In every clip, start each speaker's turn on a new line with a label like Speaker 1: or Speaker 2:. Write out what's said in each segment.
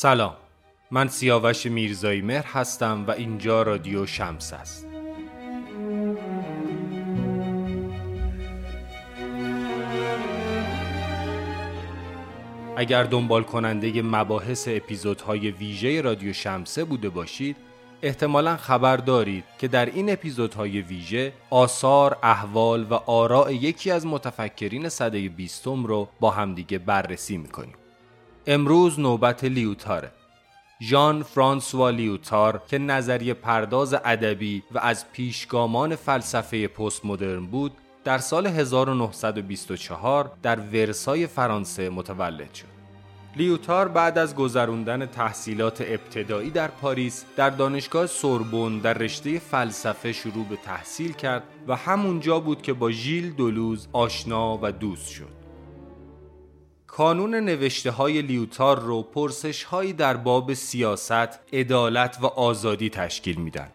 Speaker 1: سلام من سیاوش میرزایی مهر هستم و اینجا رادیو شمس است اگر دنبال کننده مباحث اپیزودهای ویژه رادیو شمسه بوده باشید احتمالا خبر دارید که در این اپیزودهای ویژه آثار، احوال و آراء یکی از متفکرین صده بیستم رو با همدیگه بررسی می‌کنیم. امروز نوبت لیوتاره. ژان فرانسوا لیوتار که نظریه پرداز ادبی و از پیشگامان فلسفه پست مدرن بود در سال 1924 در ورسای فرانسه متولد شد. لیوتار بعد از گذراندن تحصیلات ابتدایی در پاریس در دانشگاه سوربون در رشته فلسفه شروع به تحصیل کرد و همونجا بود که با ژیل دولوز آشنا و دوست شد. کانون نوشته های لیوتار رو پرسش هایی در باب سیاست، عدالت و آزادی تشکیل میدن.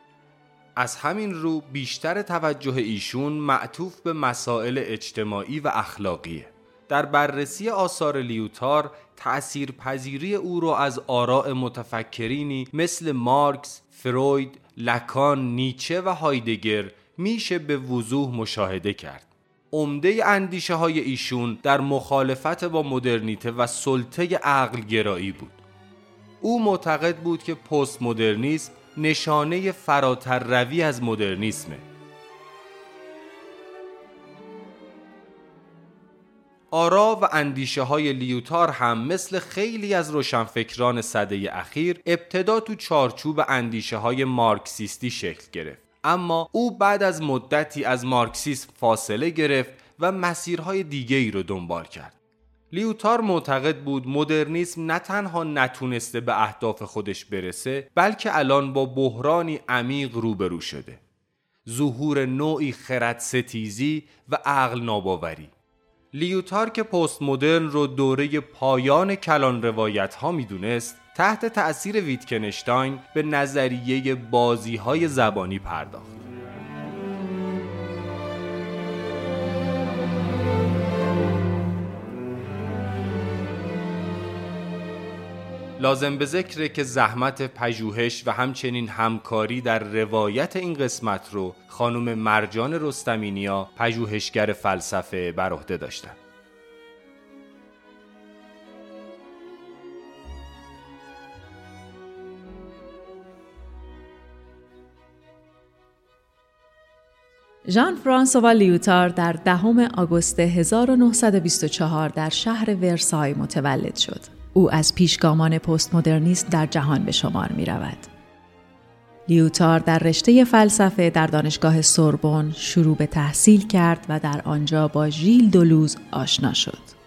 Speaker 1: از همین رو بیشتر توجه ایشون معطوف به مسائل اجتماعی و اخلاقیه. در بررسی آثار لیوتار تأثیر پذیری او را از آراء متفکرینی مثل مارکس، فروید، لکان، نیچه و هایدگر میشه به وضوح مشاهده کرد. عمده اندیشه های ایشون در مخالفت با مدرنیته و سلطه عقل گرایی بود. او معتقد بود که پست مدرنیسم نشانه فراتر روی از مدرنیسمه آرا و اندیشه های لیوتار هم مثل خیلی از روشنفکران صده اخیر ابتدا تو چارچوب اندیشه های مارکسیستی شکل گرفت اما او بعد از مدتی از مارکسیسم فاصله گرفت و مسیرهای دیگه ای رو دنبال کرد. لیوتار معتقد بود مدرنیسم نه تنها نتونسته به اهداف خودش برسه بلکه الان با بحرانی عمیق روبرو شده. ظهور نوعی خرد ستیزی و عقل ناباوری. لیوتار که پست مدرن رو دوره پایان کلان روایت ها می‌دونست تحت تأثیر ویتکنشتاین به نظریه بازی های زبانی پرداخت لازم به ذکره که زحمت پژوهش و همچنین همکاری در روایت این قسمت رو خانم مرجان رستمینیا پژوهشگر فلسفه بر عهده داشتند.
Speaker 2: ژان فرانسوا لیوتار در دهم آگوست 1924 در شهر ورسای متولد شد. او از پیشگامان پست مدرنیست در جهان به شمار می رود. لیوتار در رشته فلسفه در دانشگاه سوربن شروع به تحصیل کرد و در آنجا با ژیل دولوز آشنا شد.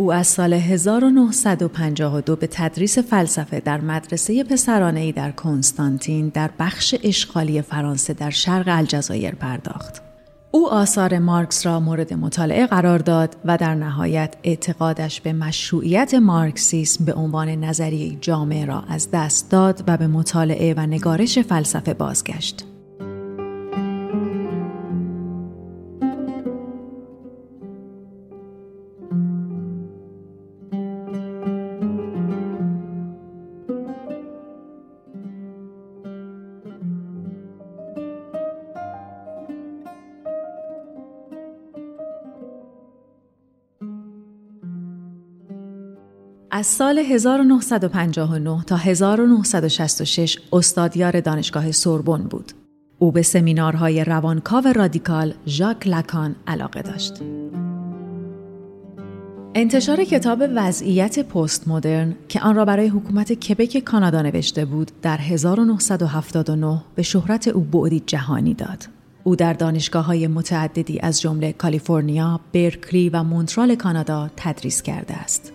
Speaker 2: او از سال 1952 به تدریس فلسفه در مدرسه پسرانه ای در کنستانتین در بخش اشغالی فرانسه در شرق الجزایر پرداخت. او آثار مارکس را مورد مطالعه قرار داد و در نهایت اعتقادش به مشروعیت مارکسیسم به عنوان نظریه جامعه را از دست داد و به مطالعه و نگارش فلسفه بازگشت. از سال 1959 تا 1966 استادیار دانشگاه سوربن بود. او به سمینارهای روانکاو رادیکال ژاک لکان علاقه داشت. انتشار کتاب وضعیت پست مدرن که آن را برای حکومت کبک کانادا نوشته بود در 1979 به شهرت او بعدی جهانی داد. او در دانشگاه های متعددی از جمله کالیفرنیا، برکلی و مونترال کانادا تدریس کرده است.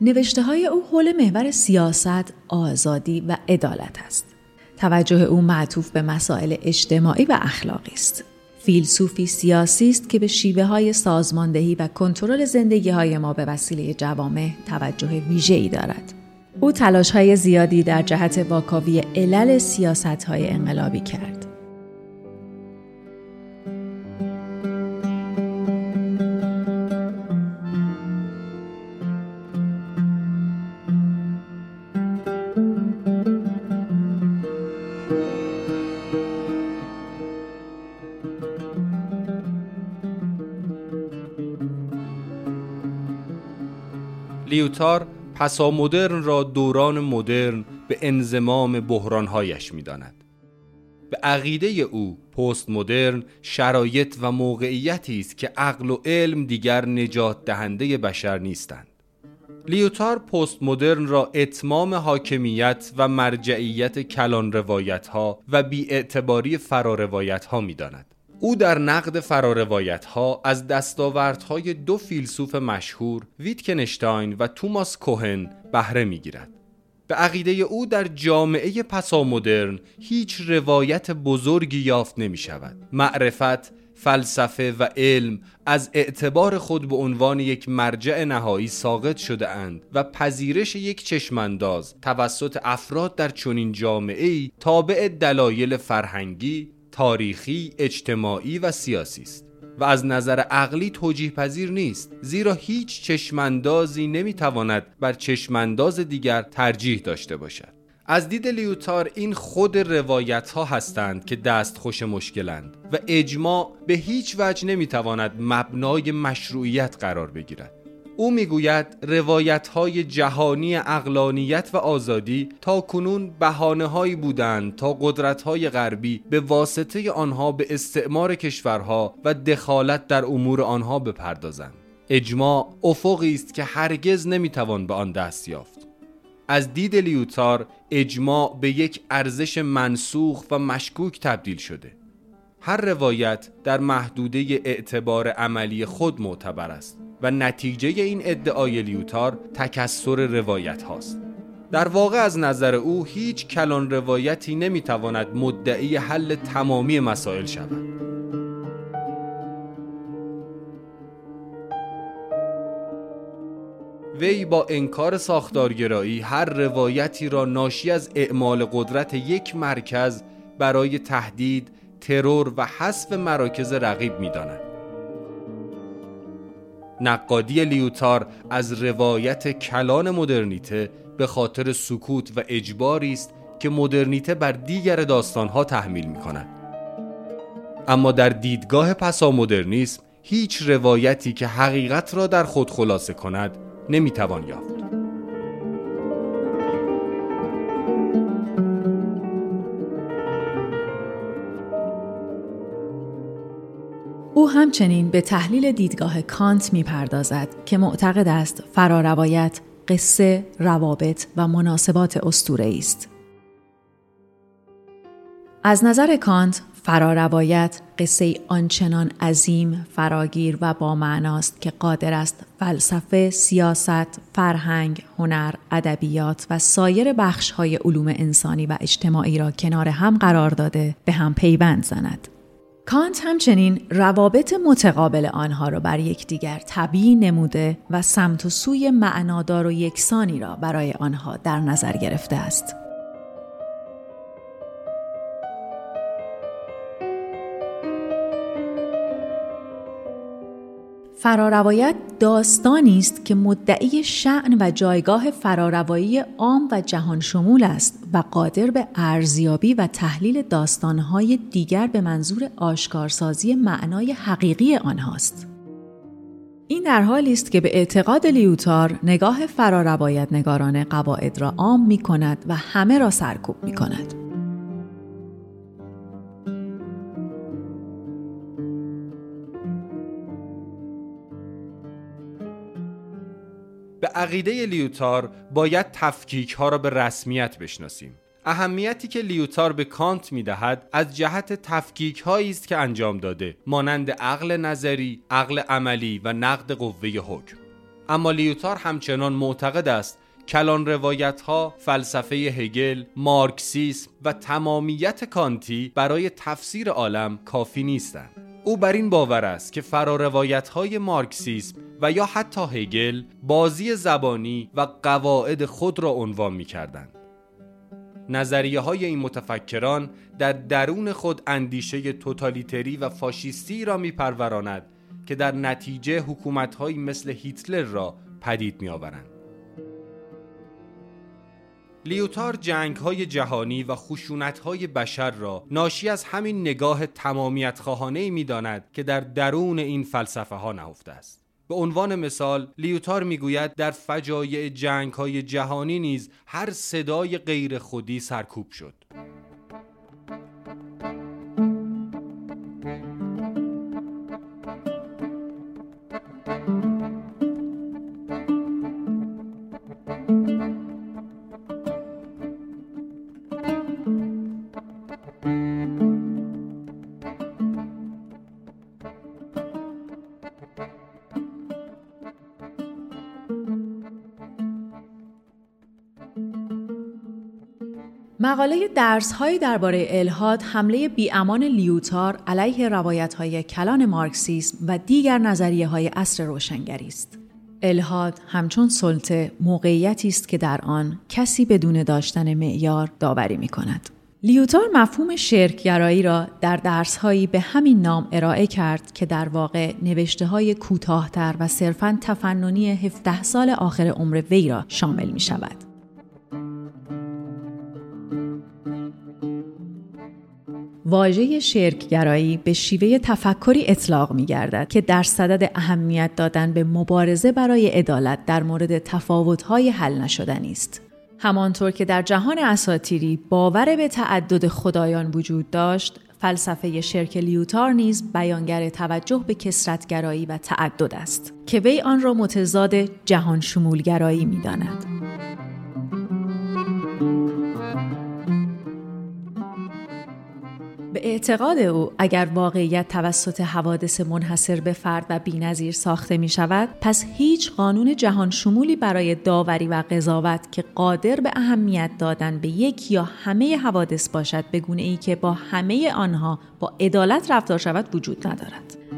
Speaker 2: نوشته های او حول محور سیاست، آزادی و عدالت است. توجه او معطوف به مسائل اجتماعی و اخلاقی است. فیلسوفی سیاسی است که به شیوه های سازماندهی و کنترل زندگی های ما به وسیله جوامع توجه ویژه ای دارد. او تلاش های زیادی در جهت واکاوی علل سیاست های انقلابی کرد.
Speaker 1: لیوتار پسا مدرن را دوران مدرن به انزمام بحرانهایش می‌داند. به عقیده او پست مدرن شرایط و موقعیتی است که عقل و علم دیگر نجات دهنده بشر نیستند. لیوتار پست مدرن را اتمام حاکمیت و مرجعیت کلان روایت ها و بیاعتباری فرا روایت ها می داند. او در نقد فراروایت ها از دستاوردهای دو فیلسوف مشهور ویتکنشتاین و توماس کوهن بهره می‌گیرد. به عقیده او در جامعه پسامدرن هیچ روایت بزرگی یافت نمی شود. معرفت، فلسفه و علم از اعتبار خود به عنوان یک مرجع نهایی ساقط شده اند و پذیرش یک چشمانداز توسط افراد در چنین جامعه ای تابع دلایل فرهنگی، تاریخی، اجتماعی و سیاسی است و از نظر عقلی توجیه پذیر نیست زیرا هیچ چشماندازی نمی‌تواند بر چشمانداز دیگر ترجیح داشته باشد. از دید لیوتار این خود روایت ها هستند که دست خوش مشکلند و اجماع به هیچ وجه نمی‌تواند مبنای مشروعیت قرار بگیرد. او می‌گوید روایت های جهانی اقلانیت و آزادی تا کنون بحانه هایی بودند تا قدرت های غربی به واسطه آنها به استعمار کشورها و دخالت در امور آنها بپردازند. اجماع افقی است که هرگز نمی‌توان به آن دست یافت. از دید لیوتار اجماع به یک ارزش منسوخ و مشکوک تبدیل شده. هر روایت در محدوده اعتبار عملی خود معتبر است. و نتیجه این ادعای لیوتار تکسر روایت هاست در واقع از نظر او هیچ کلان روایتی نمی‌تواند مدعی حل تمامی مسائل شود وی با انکار ساختارگرایی هر روایتی را ناشی از اعمال قدرت یک مرکز برای تهدید، ترور و حذف مراکز رقیب می‌داند. نقادی لیوتار از روایت کلان مدرنیته به خاطر سکوت و اجباری است که مدرنیته بر دیگر داستانها تحمیل می کند. اما در دیدگاه پسا مدرنیسم هیچ روایتی که حقیقت را در خود خلاصه کند نمی‌توان یافت.
Speaker 2: همچنین به تحلیل دیدگاه کانت می‌پردازد که معتقد است فراروایت قصه، روابط و مناسبات اسطوره است. از نظر کانت فراروایت قصه آنچنان عظیم، فراگیر و با معناست که قادر است فلسفه، سیاست، فرهنگ، هنر، ادبیات و سایر بخش‌های علوم انسانی و اجتماعی را کنار هم قرار داده به هم پیوند زند. کانت همچنین روابط متقابل آنها را بر یکدیگر طبیعی نموده و سمت و سوی معنادار و یکسانی را برای آنها در نظر گرفته است. فراروایت داستانی است که مدعی شعن و جایگاه فراروایی عام و جهان شمول است و قادر به ارزیابی و تحلیل داستانهای دیگر به منظور آشکارسازی معنای حقیقی آنهاست. این در حالی است که به اعتقاد لیوتار نگاه فراروایت نگاران قواعد را عام می کند و همه را سرکوب می کند.
Speaker 1: به عقیده لیوتار باید تفکیک ها را به رسمیت بشناسیم اهمیتی که لیوتار به کانت می دهد از جهت تفکیک هایی است که انجام داده مانند عقل نظری، عقل عملی و نقد قوه حکم اما لیوتار همچنان معتقد است کلان روایت ها، فلسفه هگل، مارکسیسم و تمامیت کانتی برای تفسیر عالم کافی نیستند. او بر این باور است که فراروایت های مارکسیسم و یا حتی هگل بازی زبانی و قواعد خود را عنوان می کردند. نظریه های این متفکران در درون خود اندیشه توتالیتری و فاشیستی را می پروراند که در نتیجه حکومت مثل هیتلر را پدید می آورند. لیوتار جنگ های جهانی و خشونت های بشر را ناشی از همین نگاه تمامیت خواهانه می داند که در درون این فلسفه ها نهفته است. به عنوان مثال لیوتار می‌گوید در فجایع جنگ های جهانی نیز هر صدای غیر خودی سرکوب شد.
Speaker 2: مقاله درسهایی درباره الهاد حمله بیامان لیوتار علیه روایت های کلان مارکسیسم و دیگر نظریه های اصر روشنگری است. الهاد همچون سلطه موقعیتی است که در آن کسی بدون داشتن معیار داوری می کند. لیوتار مفهوم شرکگرایی را در درسهایی به همین نام ارائه کرد که در واقع نوشته های کوتاهتر و صرفاً تفننی 17 سال آخر عمر وی را شامل می شود. واژه شرکگرایی به شیوه تفکری اطلاق می گردد که در صدد اهمیت دادن به مبارزه برای عدالت در مورد تفاوت‌های حل نشدنی است. همانطور که در جهان اساتیری باور به تعدد خدایان وجود داشت، فلسفه شرک لیوتار نیز بیانگر توجه به کسرتگرایی و تعدد است که وی آن را متضاد جهان شمولگرایی می به اعتقاد او اگر واقعیت توسط حوادث منحصر به فرد و بینظیر ساخته می شود پس هیچ قانون جهان شمولی برای داوری و قضاوت که قادر به اهمیت دادن به یک یا همه حوادث باشد به گونه ای که با همه آنها با عدالت رفتار شود وجود ندارد.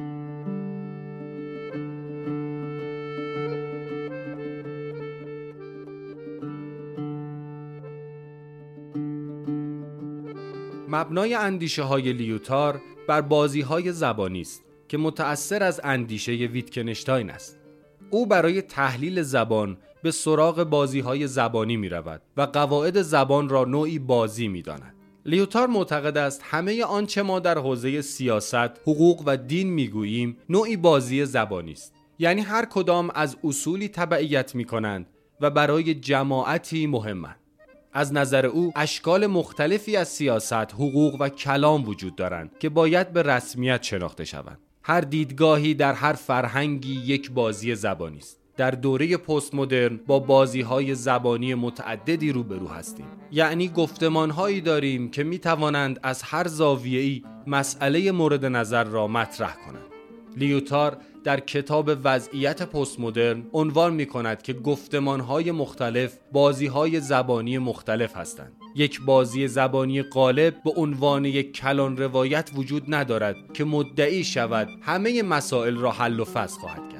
Speaker 1: مبنای اندیشه های لیوتار بر بازی های زبانی است که متأثر از اندیشه ویتکنشتاین است. او برای تحلیل زبان به سراغ بازی های زبانی می رود و قواعد زبان را نوعی بازی می داند. لیوتار معتقد است همه آنچه ما در حوزه سیاست، حقوق و دین می‌گوییم نوعی بازی زبانی است. یعنی هر کدام از اصولی تبعیت می کنند و برای جماعتی مهمند. از نظر او اشکال مختلفی از سیاست، حقوق و کلام وجود دارند که باید به رسمیت شناخته شوند. هر دیدگاهی در هر فرهنگی یک بازی زبانی است. در دوره پست مدرن با بازی های زبانی متعددی روبرو هستیم یعنی گفتمان هایی داریم که می توانند از هر زاویه‌ای مسئله مورد نظر را مطرح کنند لیوتار در کتاب وضعیت پست مدرن عنوان می کند که گفتمان های مختلف بازی های زبانی مختلف هستند. یک بازی زبانی غالب به عنوان یک کلان روایت وجود ندارد که مدعی شود همه مسائل را حل و فصل خواهد کرد.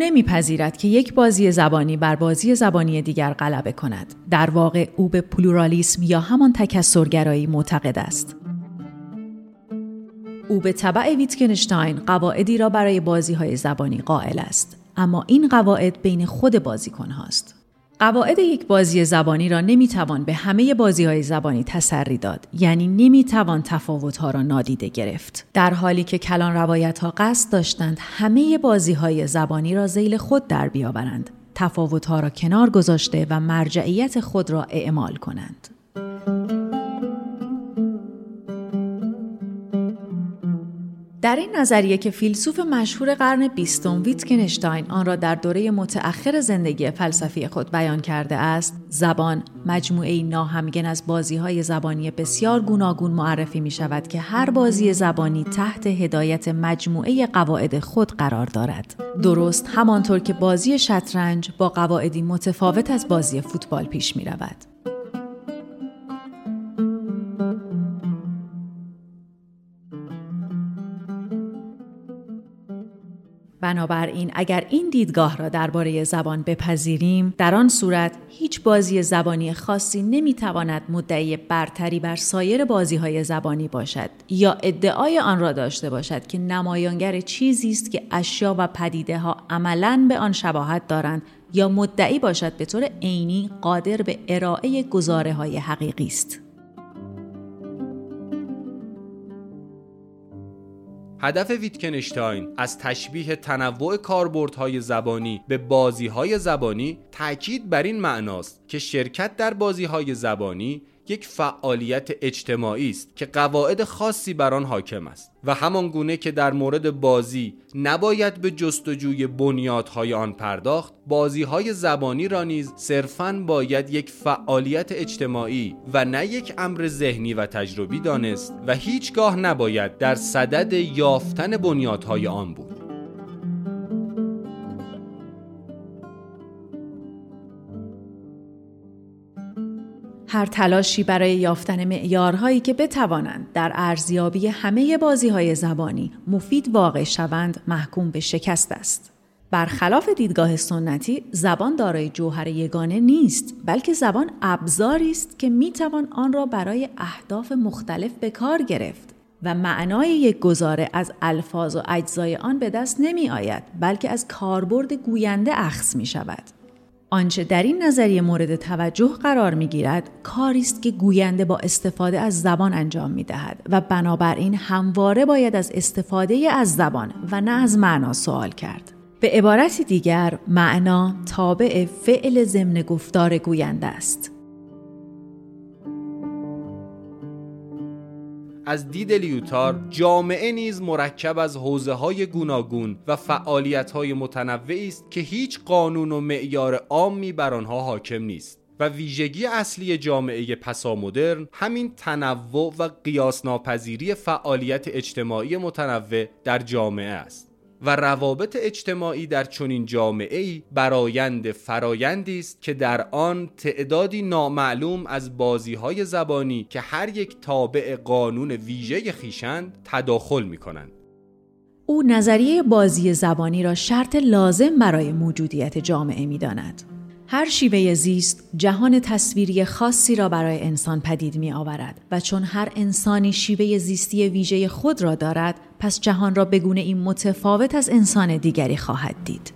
Speaker 2: نمیپذیرد که یک بازی زبانی بر بازی زبانی دیگر غلبه کند. در واقع او به پلورالیسم یا همان تکسرگرایی معتقد است. او به طبع ویتکنشتاین قواعدی را برای بازی های زبانی قائل است. اما این قواعد بین خود بازیکن هاست. قواعد یک بازی زبانی را نمی‌توان به همه بازی های زبانی تسری داد. یعنی نمی‌توان تفاوت ها را نادیده گرفت. در حالی که کلان روایت ها قصد داشتند همه بازی های زبانی را زیل خود در بیاورند تفاوت ها را کنار گذاشته و مرجعیت خود را اعمال کنند. در این نظریه که فیلسوف مشهور قرن بیستم ویتکنشتاین آن را در دوره متأخر زندگی فلسفی خود بیان کرده است زبان مجموعه ناهمگن از بازی های زبانی بسیار گوناگون معرفی می شود که هر بازی زبانی تحت هدایت مجموعه قواعد خود قرار دارد. درست همانطور که بازی شطرنج با قواعدی متفاوت از بازی فوتبال پیش می رود بنابراین اگر این دیدگاه را درباره زبان بپذیریم در آن صورت هیچ بازی زبانی خاصی نمی‌تواند مدعی برتری بر سایر بازی های زبانی باشد یا ادعای آن را داشته باشد که نمایانگر چیزی است که اشیا و پدیده ها عملا به آن شباهت دارند یا مدعی باشد به طور عینی قادر به ارائه گزاره های حقیقی است.
Speaker 1: هدف ویتکنشتاین از تشبیه تنوع کاربردهای زبانی به بازیهای زبانی تاکید بر این معناست که شرکت در بازیهای زبانی یک فعالیت اجتماعی است که قواعد خاصی بر آن حاکم است و همان گونه که در مورد بازی نباید به جستجوی بنیادهای آن پرداخت بازیهای زبانی را نیز صرفاً باید یک فعالیت اجتماعی و نه یک امر ذهنی و تجربی دانست و هیچگاه نباید در صدد یافتن بنیادهای آن بود.
Speaker 2: هر تلاشی برای یافتن معیارهایی که بتوانند در ارزیابی همه بازی های زبانی مفید واقع شوند محکوم به شکست است. برخلاف دیدگاه سنتی زبان دارای جوهر یگانه نیست بلکه زبان ابزاری است که می‌توان آن را برای اهداف مختلف به کار گرفت و معنای یک گزاره از الفاظ و اجزای آن به دست نمی آید بلکه از کاربرد گوینده اخذ می شود. آنچه در این نظریه مورد توجه قرار می گیرد کاری است که گوینده با استفاده از زبان انجام می دهد و بنابراین همواره باید از استفاده از زبان و نه از معنا سوال کرد. به عبارت دیگر معنا تابع فعل ضمن گفتار گوینده است.
Speaker 1: از دید لیوتار جامعه نیز مرکب از حوزه های گوناگون و فعالیت های متنوعی است که هیچ قانون و معیار عامی بر آنها حاکم نیست و ویژگی اصلی جامعه پسامدرن همین تنوع و قیاس ناپذیری فعالیت اجتماعی متنوع در جامعه است. و روابط اجتماعی در چنین جامعه ای برایند فرایندی است که در آن تعدادی نامعلوم از بازی های زبانی که هر یک تابع قانون ویژه خیشند تداخل می کنند.
Speaker 2: او نظریه بازی زبانی را شرط لازم برای موجودیت جامعه می داند. هر شیوه زیست جهان تصویری خاصی را برای انسان پدید می آورد و چون هر انسانی شیوه زیستی ویژه خود را دارد پس جهان را بگونه این متفاوت از انسان دیگری خواهد دید.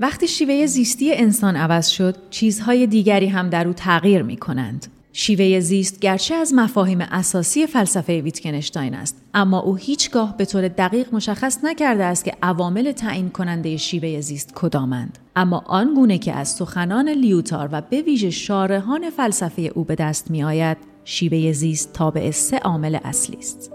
Speaker 2: وقتی شیوه زیستی انسان عوض شد چیزهای دیگری هم در او تغییر می کنند. شیوه زیست گرچه از مفاهیم اساسی فلسفه ویتکنشتاین است اما او هیچگاه به طور دقیق مشخص نکرده است که عوامل تعیین کننده شیوه زیست کدامند. اما آنگونه که از سخنان لیوتار و به ویژه شارحان فلسفه او به دست می آید شیوه زیست تابع سه عامل اصلی است.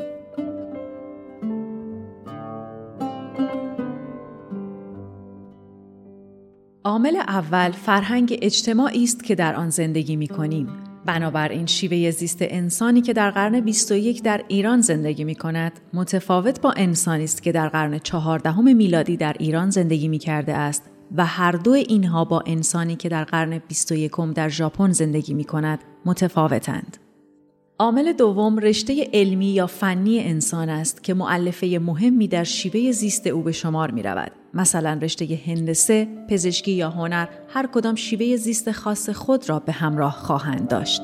Speaker 2: عامل اول فرهنگ اجتماعی است که در آن زندگی می کنیم بنابراین شیوه زیست انسانی که در قرن 21 در ایران زندگی می کند متفاوت با انسانی است که در قرن چهاردهم میلادی در ایران زندگی می کرده است و هر دو اینها با انسانی که در قرن 21 در ژاپن زندگی می کند متفاوتند. عامل دوم رشته علمی یا فنی انسان است که معلفه مهمی در شیوه زیست او به شمار می رود. مثلا رشته هندسه، پزشکی یا هنر هر کدام شیوه زیست خاص خود را به همراه خواهند داشت.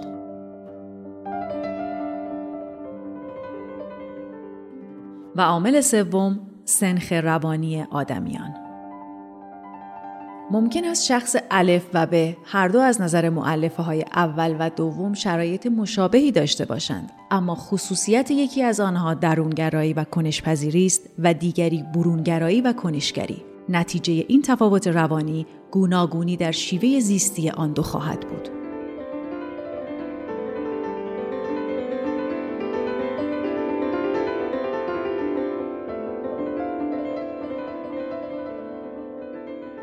Speaker 2: و عامل سوم سنخ روانی آدمیان ممکن است شخص الف و ب هر دو از نظر معلفه های اول و دوم شرایط مشابهی داشته باشند. اما خصوصیت یکی از آنها درونگرایی و کنشپذیری است و دیگری برونگرایی و کنشگری. نتیجه این تفاوت روانی گوناگونی در شیوه زیستی آن دو خواهد بود.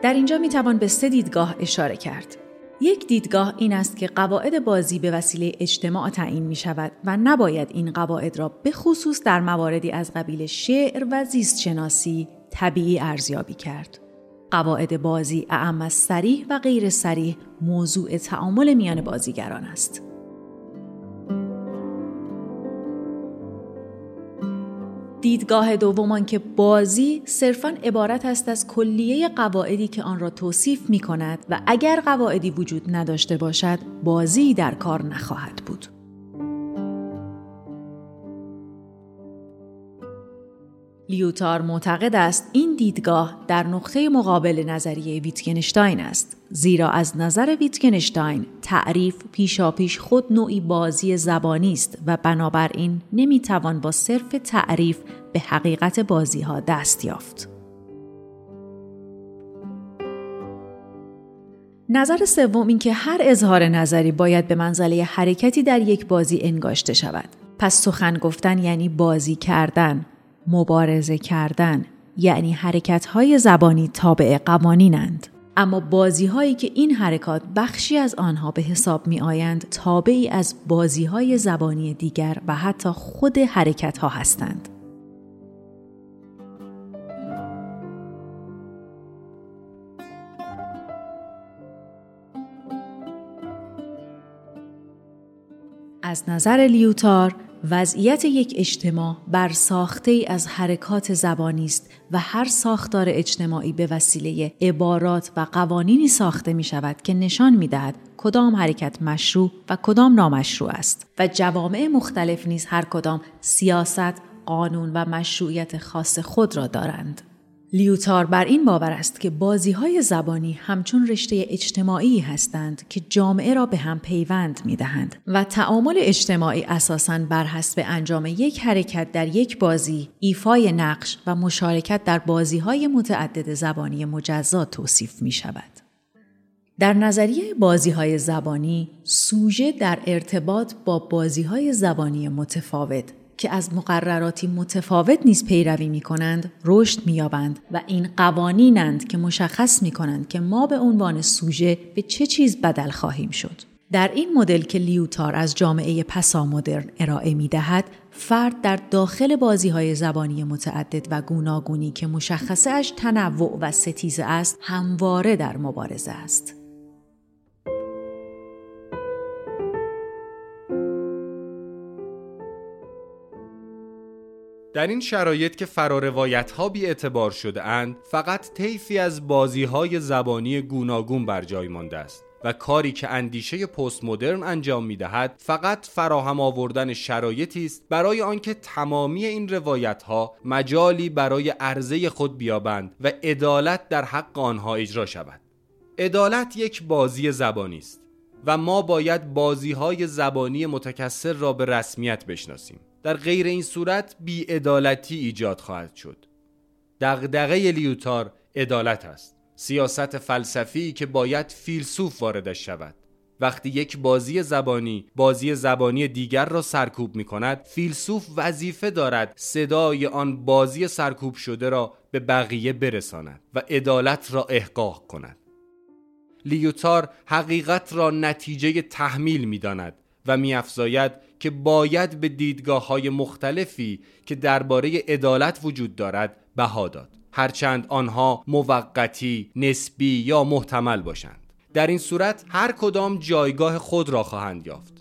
Speaker 2: در اینجا می توان به سه دیدگاه اشاره کرد. یک دیدگاه این است که قواعد بازی به وسیله اجتماع تعیین می شود و نباید این قواعد را به خصوص در مواردی از قبیل شعر و زیست شناسی طبیعی ارزیابی کرد. قواعد بازی اعم از سریح و غیر سریح موضوع تعامل میان بازیگران است. دیدگاه دومان که بازی صرفا عبارت است از کلیه قواعدی که آن را توصیف می کند و اگر قواعدی وجود نداشته باشد بازی در کار نخواهد بود. لیوتار معتقد است این دیدگاه در نقطه مقابل نظریه ویتگنشتاین است زیرا از نظر ویتگنشتاین تعریف پیشاپیش خود نوعی بازی زبانی است و بنابراین نمی‌توان با صرف تعریف به حقیقت بازی ها دست یافت. نظر سوم این که هر اظهار نظری باید به منزله حرکتی در یک بازی انگاشته شود. پس سخن گفتن یعنی بازی کردن، مبارزه کردن، یعنی حرکت های زبانی تابع قوانینند. اما بازی هایی که این حرکات بخشی از آنها به حساب می آیند تابعی از بازی های زبانی دیگر و حتی خود حرکت ها هستند. از نظر لیوتار وضعیت یک اجتماع بر ساخته ای از حرکات زبانی است و هر ساختار اجتماعی به وسیله عبارات و قوانینی ساخته می شود که نشان می دهد کدام حرکت مشروع و کدام نامشروع است و جوامع مختلف نیز هر کدام سیاست، قانون و مشروعیت خاص خود را دارند. لیوتار بر این باور است که بازی های زبانی همچون رشته اجتماعی هستند که جامعه را به هم پیوند می دهند و تعامل اجتماعی اساساً بر حسب انجام یک حرکت در یک بازی، ایفای نقش و مشارکت در بازی های متعدد زبانی مجزا توصیف می شود. در نظریه بازی های زبانی، سوژه در ارتباط با بازی های زبانی متفاوت که از مقرراتی متفاوت نیز پیروی می کنند رشد می یابند و این قوانینند که مشخص می کنند که ما به عنوان سوژه به چه چیز بدل خواهیم شد. در این مدل که لیوتار از جامعه پسامدرن ارائه می دهد، فرد در داخل بازی های زبانی متعدد و گوناگونی که مشخصه اش تنوع و ستیزه است، همواره در مبارزه است.
Speaker 1: در این شرایط که فراروایت ها بی اعتبار شده اند فقط طیفی از بازی های زبانی گوناگون بر جای مانده است و کاری که اندیشه پست مدرن انجام می دهد فقط فراهم آوردن شرایطی است برای آنکه تمامی این روایت ها مجالی برای عرضه خود بیابند و عدالت در حق آنها اجرا شود. عدالت یک بازی زبانی است و ما باید بازی های زبانی متکثر را به رسمیت بشناسیم. در غیر این صورت بیعدالتی ایجاد خواهد شد. دغدغه لیوتار عدالت است. سیاست فلسفی که باید فیلسوف واردش شود. وقتی یک بازی زبانی بازی زبانی دیگر را سرکوب می کند فیلسوف وظیفه دارد صدای آن بازی سرکوب شده را به بقیه برساند و عدالت را احقاق کند. لیوتار حقیقت را نتیجه تحمیل می داند و میافزاید که باید به دیدگاه های مختلفی که درباره عدالت وجود دارد بها داد. هرچند آنها موقتی، نسبی یا محتمل باشند. در این صورت هر کدام جایگاه خود را خواهند یافت.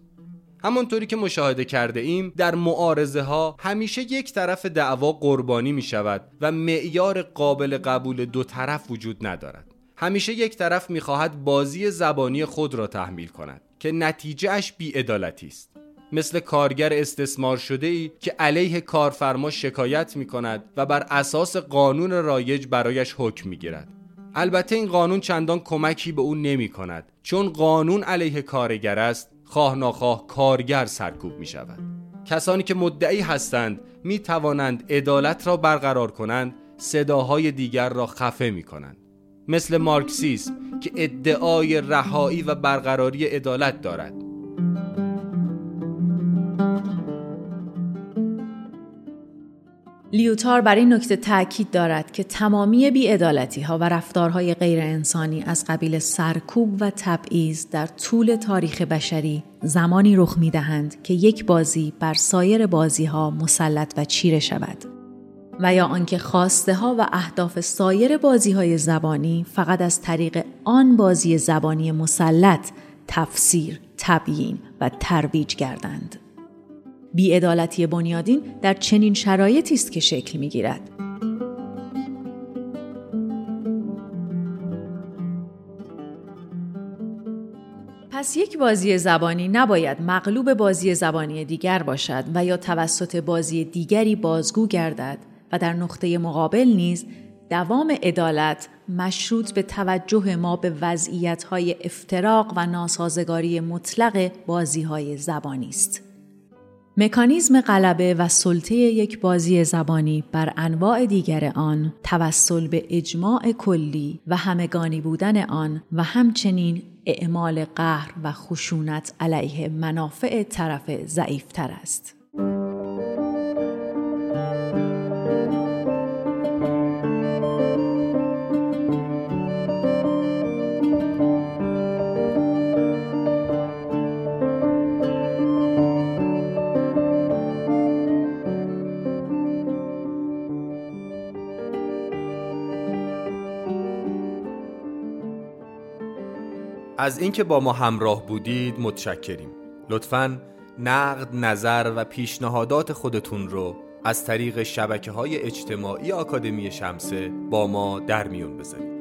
Speaker 1: همانطوری که مشاهده کرده ایم در معارضه ها همیشه یک طرف دعوا قربانی می شود و معیار قابل قبول دو طرف وجود ندارد. همیشه یک طرف می‌خواهد بازی زبانی خود را تحمیل کند که نتیجهش بیعدالتی است. مثل کارگر استثمار شده ای که علیه کارفرما شکایت می کند و بر اساس قانون رایج برایش حکم می گیرد. البته این قانون چندان کمکی به او نمی کند چون قانون علیه کارگر است خواه ناخواه کارگر سرکوب می شود کسانی که مدعی هستند می توانند عدالت را برقرار کنند صداهای دیگر را خفه می کنند مثل مارکسیسم که ادعای رهایی و برقراری عدالت دارد.
Speaker 2: لیوتار بر این نکته تاکید دارد که تمامی بیعدالتی ها و رفتارهای غیر انسانی از قبیل سرکوب و تبعیض در طول تاریخ بشری زمانی رخ می دهند که یک بازی بر سایر بازی ها مسلط و چیره شود. و یا آنکه خواسته ها و اهداف سایر بازی های زبانی فقط از طریق آن بازی زبانی مسلط تفسیر، تبیین و ترویج گردند. بیعدالتی بنیادین در چنین شرایطی است که شکل می‌گیرد پس یک بازی زبانی نباید مغلوب بازی زبانی دیگر باشد و یا توسط بازی دیگری بازگو گردد و در نقطه مقابل نیز دوام عدالت مشروط به توجه ما به وضعیت‌های افتراق و ناسازگاری مطلق بازی‌های زبانی است. مکانیزم غلبه و سلطه یک بازی زبانی بر انواع دیگر آن توسل به اجماع کلی و همگانی بودن آن و همچنین اعمال قهر و خشونت علیه منافع طرف ضعیفتر است.
Speaker 1: از اینکه با ما همراه بودید متشکریم. لطفا نقد نظر و پیشنهادات خودتون رو از طریق شبکه های اجتماعی آکادمی شمسه با ما در میون بذارید.